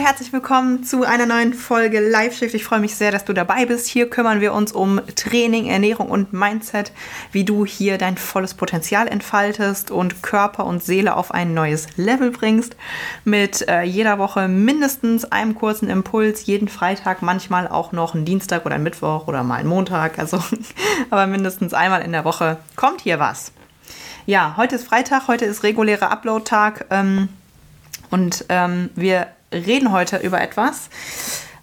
Herzlich willkommen zu einer neuen Folge Live Shift. Ich freue mich sehr, dass du dabei bist. Hier kümmern wir uns um Training, Ernährung und Mindset, wie du hier dein volles Potenzial entfaltest und Körper und Seele auf ein neues Level bringst. Mit äh, jeder Woche mindestens einem kurzen Impuls, jeden Freitag, manchmal auch noch einen Dienstag oder einen Mittwoch oder mal einen Montag. Also, aber mindestens einmal in der Woche kommt hier was. Ja, heute ist Freitag, heute ist regulärer Upload-Tag. Ähm, und ähm, wir reden heute über etwas,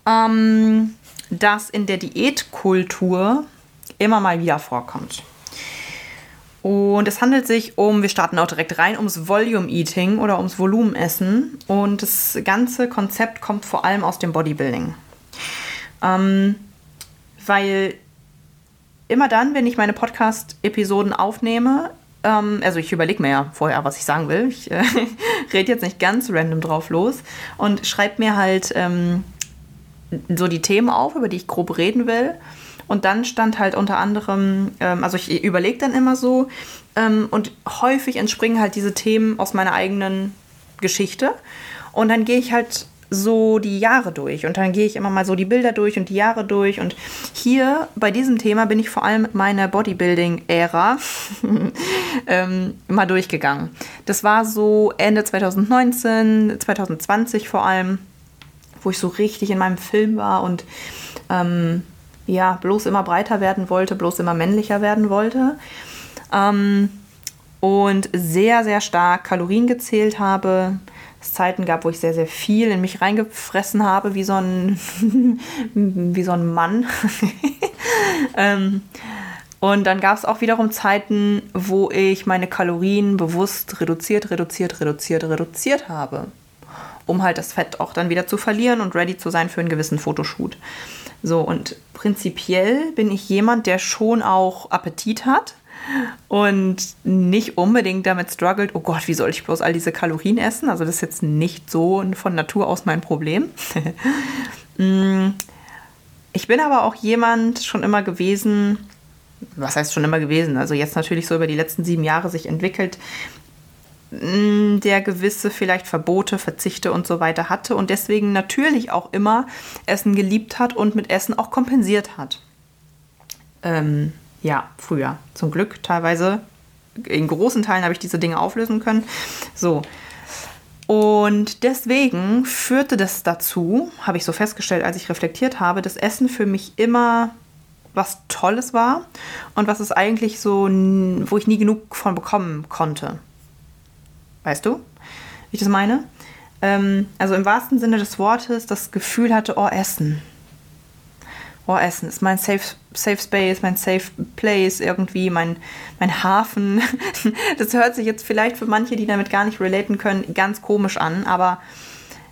ähm, das in der Diätkultur immer mal wieder vorkommt. Und es handelt sich um, wir starten auch direkt rein, ums Volume Eating oder ums Volumenessen. Und das ganze Konzept kommt vor allem aus dem Bodybuilding. Ähm, weil immer dann, wenn ich meine Podcast-Episoden aufnehme, ähm, also ich überlege mir ja vorher, was ich sagen will. Ich äh, rede jetzt nicht ganz random drauf los und schreibe mir halt ähm, so die Themen auf, über die ich grob reden will. Und dann stand halt unter anderem, ähm, also ich überlege dann immer so ähm, und häufig entspringen halt diese Themen aus meiner eigenen Geschichte. Und dann gehe ich halt so die Jahre durch und dann gehe ich immer mal so die Bilder durch und die Jahre durch und hier bei diesem Thema bin ich vor allem mit meiner Bodybuilding-Ära ähm, mal durchgegangen. Das war so Ende 2019, 2020 vor allem, wo ich so richtig in meinem Film war und ähm, ja, bloß immer breiter werden wollte, bloß immer männlicher werden wollte. Ähm, und sehr, sehr stark Kalorien gezählt habe, es Zeiten gab, wo ich sehr, sehr viel in mich reingefressen habe, wie so ein, wie so ein Mann. ähm, und dann gab es auch wiederum Zeiten, wo ich meine Kalorien bewusst reduziert, reduziert, reduziert, reduziert habe. Um halt das Fett auch dann wieder zu verlieren und ready zu sein für einen gewissen Fotoshoot. So, und prinzipiell bin ich jemand, der schon auch Appetit hat und nicht unbedingt damit struggelt, oh Gott, wie soll ich bloß all diese Kalorien essen? Also das ist jetzt nicht so von Natur aus mein Problem. Mm, ich bin aber auch jemand schon immer gewesen, was heißt schon immer gewesen, also jetzt natürlich so über die letzten sieben Jahre sich entwickelt, mm, der gewisse vielleicht Verbote, Verzichte und so weiter hatte und deswegen natürlich auch immer Essen geliebt hat und mit Essen auch kompensiert hat. Ähm, ja, früher. Zum Glück teilweise. In großen Teilen habe ich diese Dinge auflösen können. So. Und deswegen führte das dazu, habe ich so festgestellt, als ich reflektiert habe, dass Essen für mich immer was Tolles war und was es eigentlich so, wo ich nie genug von bekommen konnte. Weißt du, wie ich das meine? Ähm, also im wahrsten Sinne des Wortes das Gefühl hatte, oh, Essen oh, Essen ist mein Safe, Safe Space, mein Safe Place, irgendwie mein, mein Hafen. Das hört sich jetzt vielleicht für manche, die damit gar nicht relaten können, ganz komisch an, aber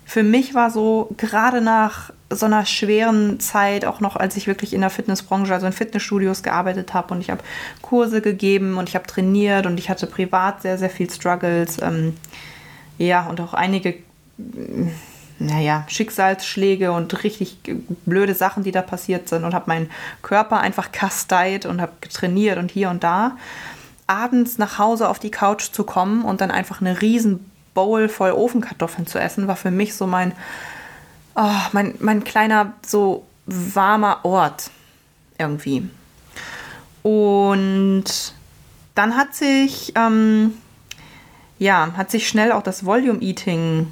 für mich war so, gerade nach so einer schweren Zeit, auch noch als ich wirklich in der Fitnessbranche, also in Fitnessstudios gearbeitet habe und ich habe Kurse gegeben und ich habe trainiert und ich hatte privat sehr, sehr viel Struggles. Ähm, ja, und auch einige naja, Schicksalsschläge und richtig blöde Sachen, die da passiert sind und habe meinen Körper einfach kasteit und habe trainiert und hier und da. Abends nach Hause auf die Couch zu kommen und dann einfach eine riesen Bowl voll Ofenkartoffeln zu essen, war für mich so mein, oh, mein, mein kleiner, so warmer Ort irgendwie. Und dann hat sich, ähm, ja, hat sich schnell auch das Volume Eating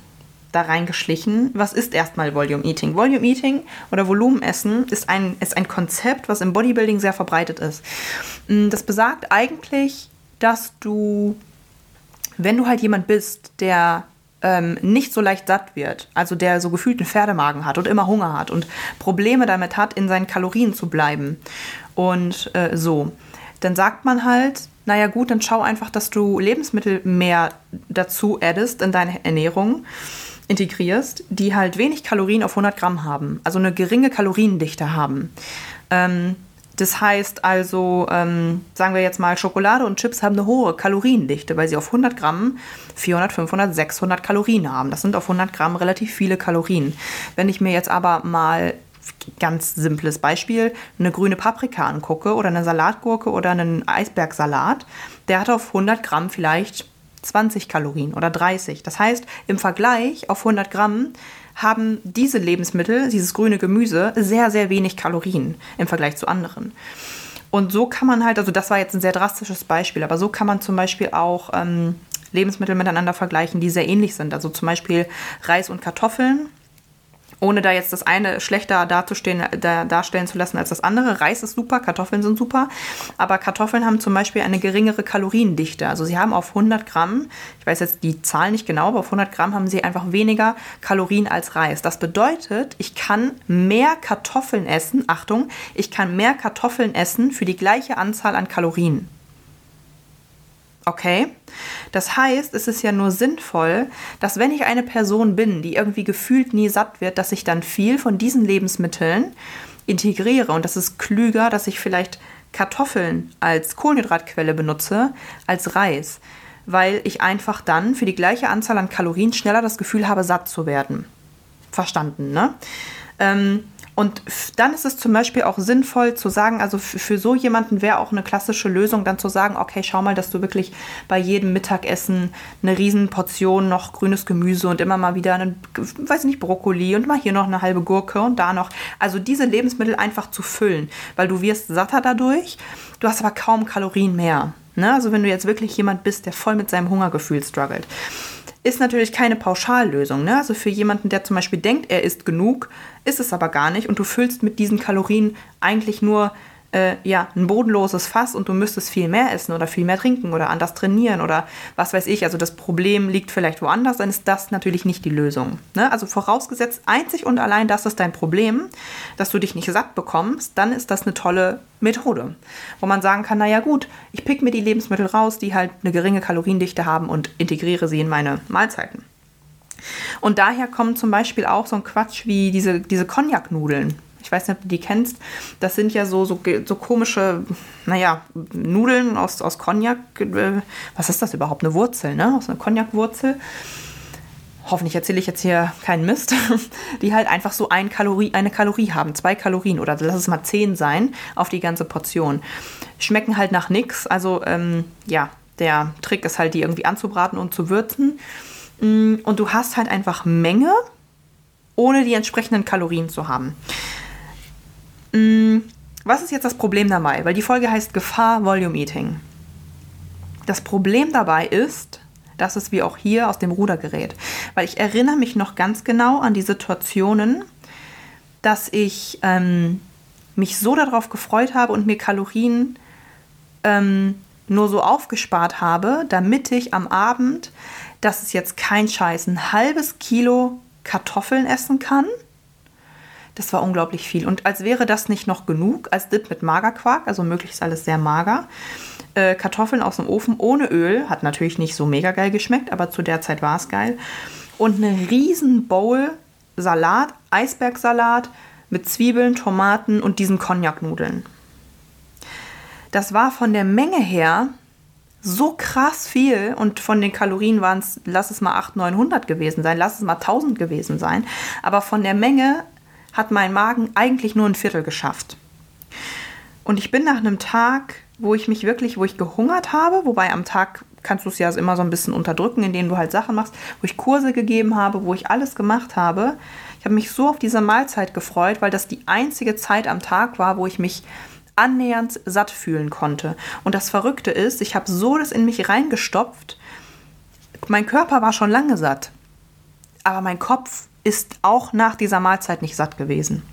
da reingeschlichen. Was ist erstmal Volume Eating? Volume Eating oder Volumenessen ist ein, ist ein Konzept, was im Bodybuilding sehr verbreitet ist. Mm, das besagt eigentlich, dass du, wenn du halt jemand bist, der ähm, nicht so leicht satt wird, also der so gefühlt einen Pferdemagen hat und immer Hunger hat und Probleme damit hat, in seinen Kalorien zu bleiben und äh, so, dann sagt man halt, naja gut, dann schau einfach, dass du Lebensmittel mehr dazu addest in deine Ernährung integrierst, die halt wenig Kalorien auf 100 Gramm haben, also eine geringe Kaloriendichte haben. Ähm, das heißt also, ähm, sagen wir jetzt mal, Schokolade und Chips haben eine hohe Kaloriendichte, weil sie auf 100 Gramm 400, 500, 600 Kalorien haben. Das sind auf 100 Gramm relativ viele Kalorien. Wenn ich mir jetzt aber mal ganz simples Beispiel, eine grüne Paprika angucke oder eine Salatgurke oder einen Eisbergsalat, der hat auf 100 Gramm vielleicht 20 Kalorien oder 30. Das heißt, im Vergleich auf 100 Gramm haben diese Lebensmittel, dieses grüne Gemüse, sehr, sehr wenig Kalorien im Vergleich zu anderen. Und so kann man halt, also das war jetzt ein sehr drastisches Beispiel, aber so kann man zum Beispiel auch ähm, Lebensmittel miteinander vergleichen, die sehr ähnlich sind. Also zum Beispiel Reis und Kartoffeln ohne da jetzt das eine schlechter dazustehen, da, darstellen zu lassen als das andere. Reis ist super, Kartoffeln sind super, aber Kartoffeln haben zum Beispiel eine geringere Kaloriendichte. Also sie haben auf 100 Gramm, ich weiß jetzt die Zahl nicht genau, aber auf 100 Gramm haben sie einfach weniger Kalorien als Reis. Das bedeutet, ich kann mehr Kartoffeln essen, Achtung, ich kann mehr Kartoffeln essen für die gleiche Anzahl an Kalorien. Okay? Das heißt, es ist ja nur sinnvoll, dass wenn ich eine Person bin, die irgendwie gefühlt nie satt wird, dass ich dann viel von diesen Lebensmitteln integriere. Und das ist klüger, dass ich vielleicht Kartoffeln als Kohlenhydratquelle benutze als Reis, weil ich einfach dann für die gleiche Anzahl an Kalorien schneller das Gefühl habe, satt zu werden. Verstanden, ne? Ähm, und dann ist es zum Beispiel auch sinnvoll zu sagen, also für so jemanden wäre auch eine klassische Lösung dann zu sagen, okay, schau mal, dass du wirklich bei jedem Mittagessen eine riesen Portion noch grünes Gemüse und immer mal wieder einen, weiß nicht, Brokkoli und mal hier noch eine halbe Gurke und da noch. Also diese Lebensmittel einfach zu füllen, weil du wirst satter dadurch, du hast aber kaum Kalorien mehr. Ne? Also wenn du jetzt wirklich jemand bist, der voll mit seinem Hungergefühl struggelt ist natürlich keine Pauschallösung. Ne? Also für jemanden, der zum Beispiel denkt, er isst genug, ist es aber gar nicht und du füllst mit diesen Kalorien eigentlich nur äh, ja, ein bodenloses Fass und du müsstest viel mehr essen oder viel mehr trinken oder anders trainieren oder was weiß ich. Also das Problem liegt vielleicht woanders, dann ist das natürlich nicht die Lösung. Ne? Also vorausgesetzt, einzig und allein das ist dein Problem, dass du dich nicht satt bekommst, dann ist das eine tolle Methode, wo man sagen kann, naja gut, ich pick mir die Lebensmittel raus, die halt eine geringe Kaloriendichte haben und integriere sie in meine Mahlzeiten. Und daher kommt zum Beispiel auch so ein Quatsch wie diese, diese Cognac-Nudeln ich weiß nicht, ob du die kennst. Das sind ja so, so, so komische, naja, Nudeln aus, aus Cognac. Äh, was ist das überhaupt? Eine Wurzel, ne? Aus einer Cognac-Wurzel. Hoffentlich erzähle ich jetzt hier keinen Mist, die halt einfach so ein Kalorie, eine Kalorie haben, zwei Kalorien oder lass es mal zehn sein auf die ganze Portion. Schmecken halt nach nichts. Also ähm, ja, der Trick ist halt, die irgendwie anzubraten und zu würzen. Mm, und du hast halt einfach Menge, ohne die entsprechenden Kalorien zu haben. Mm, was ist jetzt das Problem dabei? Weil die Folge heißt Gefahr Volume Eating. Das Problem dabei ist, dass es wie auch hier aus dem Ruder gerät. Weil ich erinnere mich noch ganz genau an die Situationen, dass ich ähm, mich so darauf gefreut habe und mir Kalorien ähm, nur so aufgespart habe, damit ich am Abend, das ist jetzt kein Scheiß, ein halbes Kilo Kartoffeln essen kann das war unglaublich viel. Und als wäre das nicht noch genug, als Dip mit Magerquark, also möglichst alles sehr mager. Äh, Kartoffeln aus dem Ofen ohne Öl, hat natürlich nicht so mega geil geschmeckt, aber zu der Zeit war es geil. Und eine riesen Bowl Salat, Eisbergsalat mit Zwiebeln, Tomaten und diesen Cognac-Nudeln. Das war von der Menge her so krass viel und von den Kalorien waren es, lass es mal 800, 900 gewesen sein, lass es mal 1000 gewesen sein, aber von der Menge hat mein Magen eigentlich nur ein Viertel geschafft. Und ich bin nach einem Tag, wo ich mich wirklich, wo ich gehungert habe, wobei am Tag kannst du es ja immer so ein bisschen unterdrücken, indem du halt Sachen machst, wo ich Kurse gegeben habe, wo ich alles gemacht habe. Ich habe mich so auf diese Mahlzeit gefreut, weil das die einzige Zeit am Tag war, wo ich mich annähernd satt fühlen konnte. Und das Verrückte ist, ich habe so das in mich reingestopft. Mein Körper war schon lange satt, aber mein Kopf ist auch nach dieser Mahlzeit nicht satt gewesen.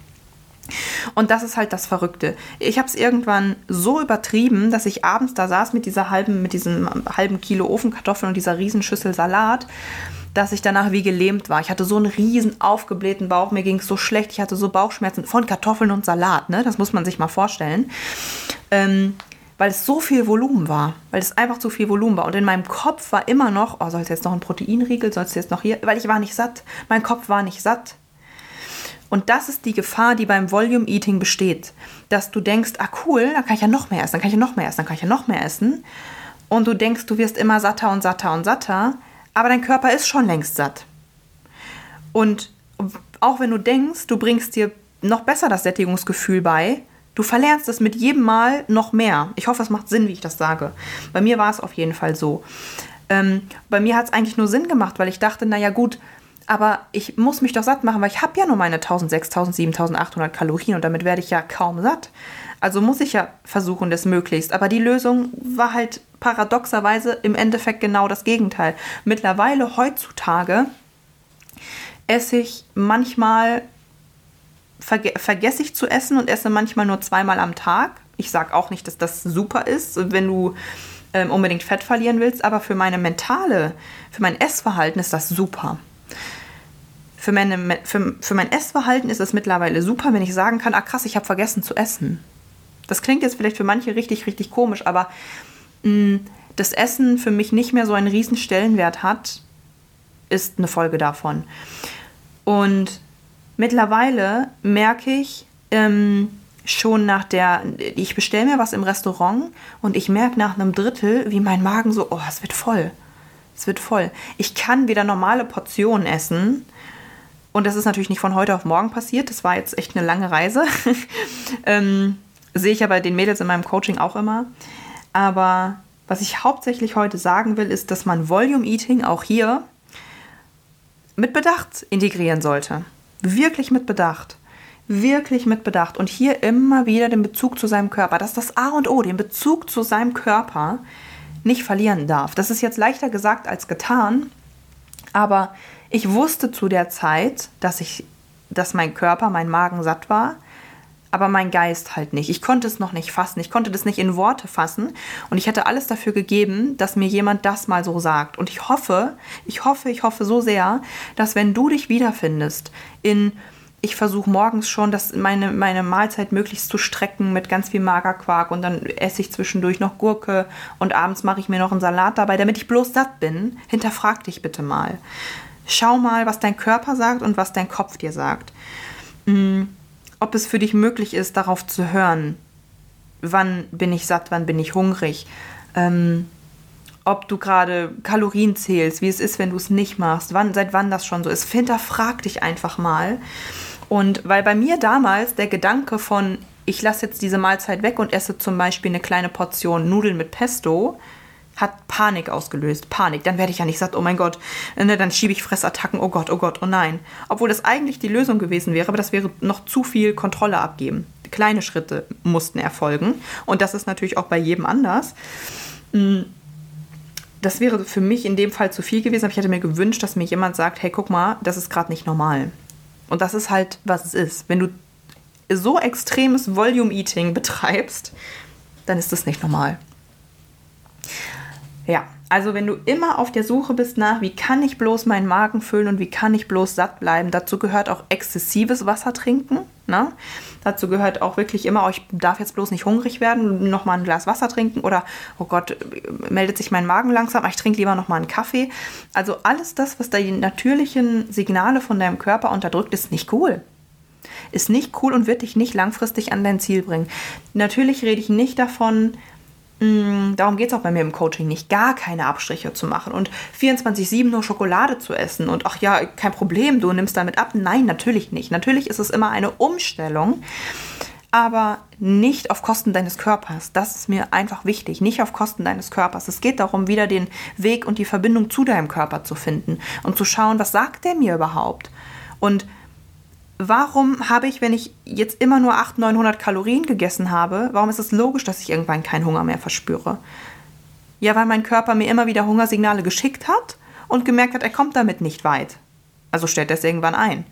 Und das ist halt das Verrückte. Ich habe es irgendwann so übertrieben, dass ich abends da saß mit dieser halben, mit diesem halben Kilo Ofenkartoffeln und dieser Riesenschüssel Salat, dass ich danach wie gelähmt war. Ich hatte so einen riesen aufgeblähten Bauch, mir ging es so schlecht, ich hatte so Bauchschmerzen von Kartoffeln und Salat, ne? Das muss man sich mal vorstellen. Ähm, weil es so viel Volumen war, weil es einfach zu viel Volumen war. Und in meinem Kopf war immer noch, oh, soll es jetzt noch ein Proteinriegel, soll es jetzt noch hier, weil ich war nicht satt. Mein Kopf war nicht satt. Und das ist die Gefahr, die beim Volume Eating besteht. Dass du denkst, ah cool, dann kann ich ja noch mehr essen, dann kann ich ja noch mehr essen, dann kann ich ja noch mehr essen. Und du denkst, du wirst immer satter und satter und satter, aber dein Körper ist schon längst satt. Und auch wenn du denkst, du bringst dir noch besser das Sättigungsgefühl bei, Du verlernst es mit jedem Mal noch mehr. Ich hoffe, es macht Sinn, wie ich das sage. Bei mir war es auf jeden Fall so. Ähm, bei mir hat es eigentlich nur Sinn gemacht, weil ich dachte, naja gut, aber ich muss mich doch satt machen, weil ich habe ja nur meine 1600, 7800 Kalorien und damit werde ich ja kaum satt. Also muss ich ja versuchen, das möglichst. Aber die Lösung war halt paradoxerweise im Endeffekt genau das Gegenteil. Mittlerweile, heutzutage, esse ich manchmal verge vergesse ich zu essen und esse manchmal nur zweimal am Tag. Ich sage auch nicht, dass das super ist, wenn du ähm, unbedingt Fett verlieren willst, aber für meine mentale, für mein Essverhalten ist das super. Für, meine, für, für mein Essverhalten ist es mittlerweile super, wenn ich sagen kann, ah krass, ich habe vergessen zu essen. Das klingt jetzt vielleicht für manche richtig, richtig komisch, aber mh, mm, das Essen für mich nicht mehr so einen riesen Stellenwert hat, ist eine Folge davon. Und Mittlerweile merke ich ähm, schon nach der, ich bestelle mir was im Restaurant und ich merke nach einem Drittel, wie mein Magen so, oh, es wird voll. Es wird voll. Ich kann wieder normale Portionen essen. Und das ist natürlich nicht von heute auf morgen passiert. Das war jetzt echt eine lange Reise. ähm, sehe ich ja bei den Mädels in meinem Coaching auch immer. Aber was ich hauptsächlich heute sagen will, ist, dass man Volume Eating auch hier mit Bedacht integrieren sollte. Wirklich mit Bedacht. Wirklich mit Bedacht. Und hier immer wieder den Bezug zu seinem Körper. Das ist das A und O, den Bezug zu seinem Körper nicht verlieren darf. Das ist jetzt leichter gesagt als getan. Aber ich wusste zu der Zeit, dass ich, dass mein Körper, mein Magen satt war aber mein Geist halt nicht. Ich konnte es noch nicht fassen. Ich konnte das nicht in Worte fassen. Und ich hätte alles dafür gegeben, dass mir jemand das mal so sagt. Und ich hoffe, ich hoffe, ich hoffe so sehr, dass wenn du dich wiederfindest in ich versuche morgens schon, das meine, meine Mahlzeit möglichst zu strecken mit ganz viel Magerquark und dann esse ich zwischendurch noch Gurke und abends mache ich mir noch einen Salat dabei, damit ich bloß satt bin. Hinterfrag dich bitte mal. Schau mal, was dein Körper sagt und was dein Kopf dir sagt. Mmh ob es für dich möglich ist, darauf zu hören, wann bin ich satt, wann bin ich hungrig, ähm, ob du gerade Kalorien zählst, wie es ist, wenn du es nicht machst, wann, seit wann das schon so ist. Hinterfrag dich einfach mal. Und weil bei mir damals der Gedanke von, ich lasse jetzt diese Mahlzeit weg und esse zum Beispiel eine kleine Portion Nudeln mit Pesto, hat Panik ausgelöst. Panik. Dann werde ich ja nicht satt, oh mein Gott. Ne, dann schiebe ich Fressattacken, oh Gott, oh Gott, oh nein. Obwohl das eigentlich die Lösung gewesen wäre, aber das wäre noch zu viel Kontrolle abgeben. Kleine Schritte mussten erfolgen. Und das ist natürlich auch bei jedem anders. Mm, das wäre für mich in dem Fall zu viel gewesen, aber ich hätte mir gewünscht, dass mir jemand sagt, hey, guck mal, das ist gerade nicht normal. Und das ist halt, was es ist. Wenn du so extremes Volume-Eating betreibst, dann ist das nicht normal. Ja, also wenn du immer auf der Suche bist nach, wie kann ich bloß meinen Magen füllen und wie kann ich bloß satt bleiben, dazu gehört auch exzessives Wasser trinken. Ne? Dazu gehört auch wirklich immer, oh, ich darf jetzt bloß nicht hungrig werden, nochmal ein Glas Wasser trinken oder, oh Gott, meldet sich mein Magen langsam, ich trinke lieber nochmal einen Kaffee. Also alles das, was die natürlichen Signale von deinem Körper unterdrückt, ist nicht cool ist nicht cool und wird dich nicht langfristig an dein Ziel bringen. Natürlich rede ich nicht davon, darum geht es auch bei mir im Coaching nicht, gar keine Abstriche zu machen und 24-7 nur Schokolade zu essen und ach ja, kein Problem, du nimmst damit ab. Nein, natürlich nicht. Natürlich ist es immer eine Umstellung, aber nicht auf Kosten deines Körpers. Das ist mir einfach wichtig, nicht auf Kosten deines Körpers. Es geht darum, wieder den Weg und die Verbindung zu deinem Körper zu finden und zu schauen, was sagt der mir überhaupt? Und warum habe ich, wenn ich jetzt immer nur 800, 900 Kalorien gegessen habe, warum ist es logisch, dass ich irgendwann keinen Hunger mehr verspüre? Ja, weil mein Körper mir immer wieder Hungersignale geschickt hat und gemerkt hat, er kommt damit nicht weit. Also stellt er es irgendwann ein.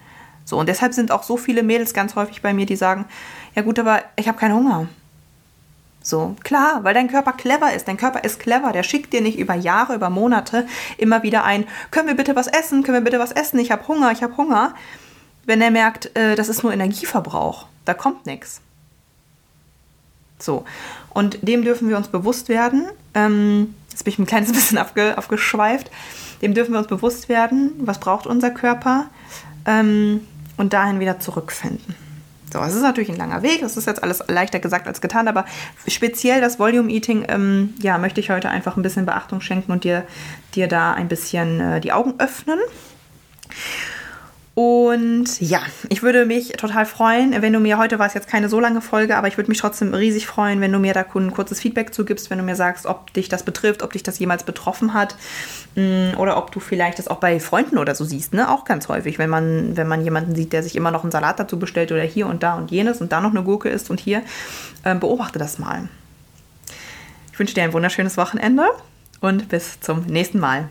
So, und deshalb sind auch so viele Mädels ganz häufig bei mir, die sagen, ja gut, aber ich habe keinen Hunger. So, klar, weil dein Körper clever ist. Dein Körper ist clever. Der schickt dir nicht über Jahre, über Monate immer wieder ein, können wir bitte was essen, können wir bitte was essen, ich habe Hunger, ich habe Hunger wenn er merkt, äh, das ist nur Energieverbrauch, da kommt nichts. So. Und dem dürfen wir uns bewusst werden. Ähm, jetzt bin ich ein kleines bisschen abge, abgeschweift. Dem dürfen wir uns bewusst werden, was braucht unser Körper ähm, und dahin wieder zurückfinden. So, es ist natürlich ein langer Weg, das ist jetzt alles leichter gesagt als getan, aber speziell das Volume Eating, ähm, ja, möchte ich heute einfach ein bisschen Beachtung schenken und dir, dir da ein bisschen äh, die Augen öffnen. Und ja, ich würde mich total freuen, wenn du mir, heute war es jetzt keine so lange Folge, aber ich würde mich trotzdem riesig freuen, wenn du mir da ein kurzes Feedback zugibst, wenn du mir sagst, ob dich das betrifft, ob dich das jemals betroffen hat mm, oder ob du vielleicht das auch bei Freunden oder so siehst, ne? Auch ganz häufig, wenn man, wenn man jemanden sieht, der sich immer noch einen Salat dazu bestellt oder hier und da und jenes und da noch eine Gurke isst und hier, äh, beobachte das mal. Ich wünsche dir ein wunderschönes Wochenende und bis zum nächsten Mal.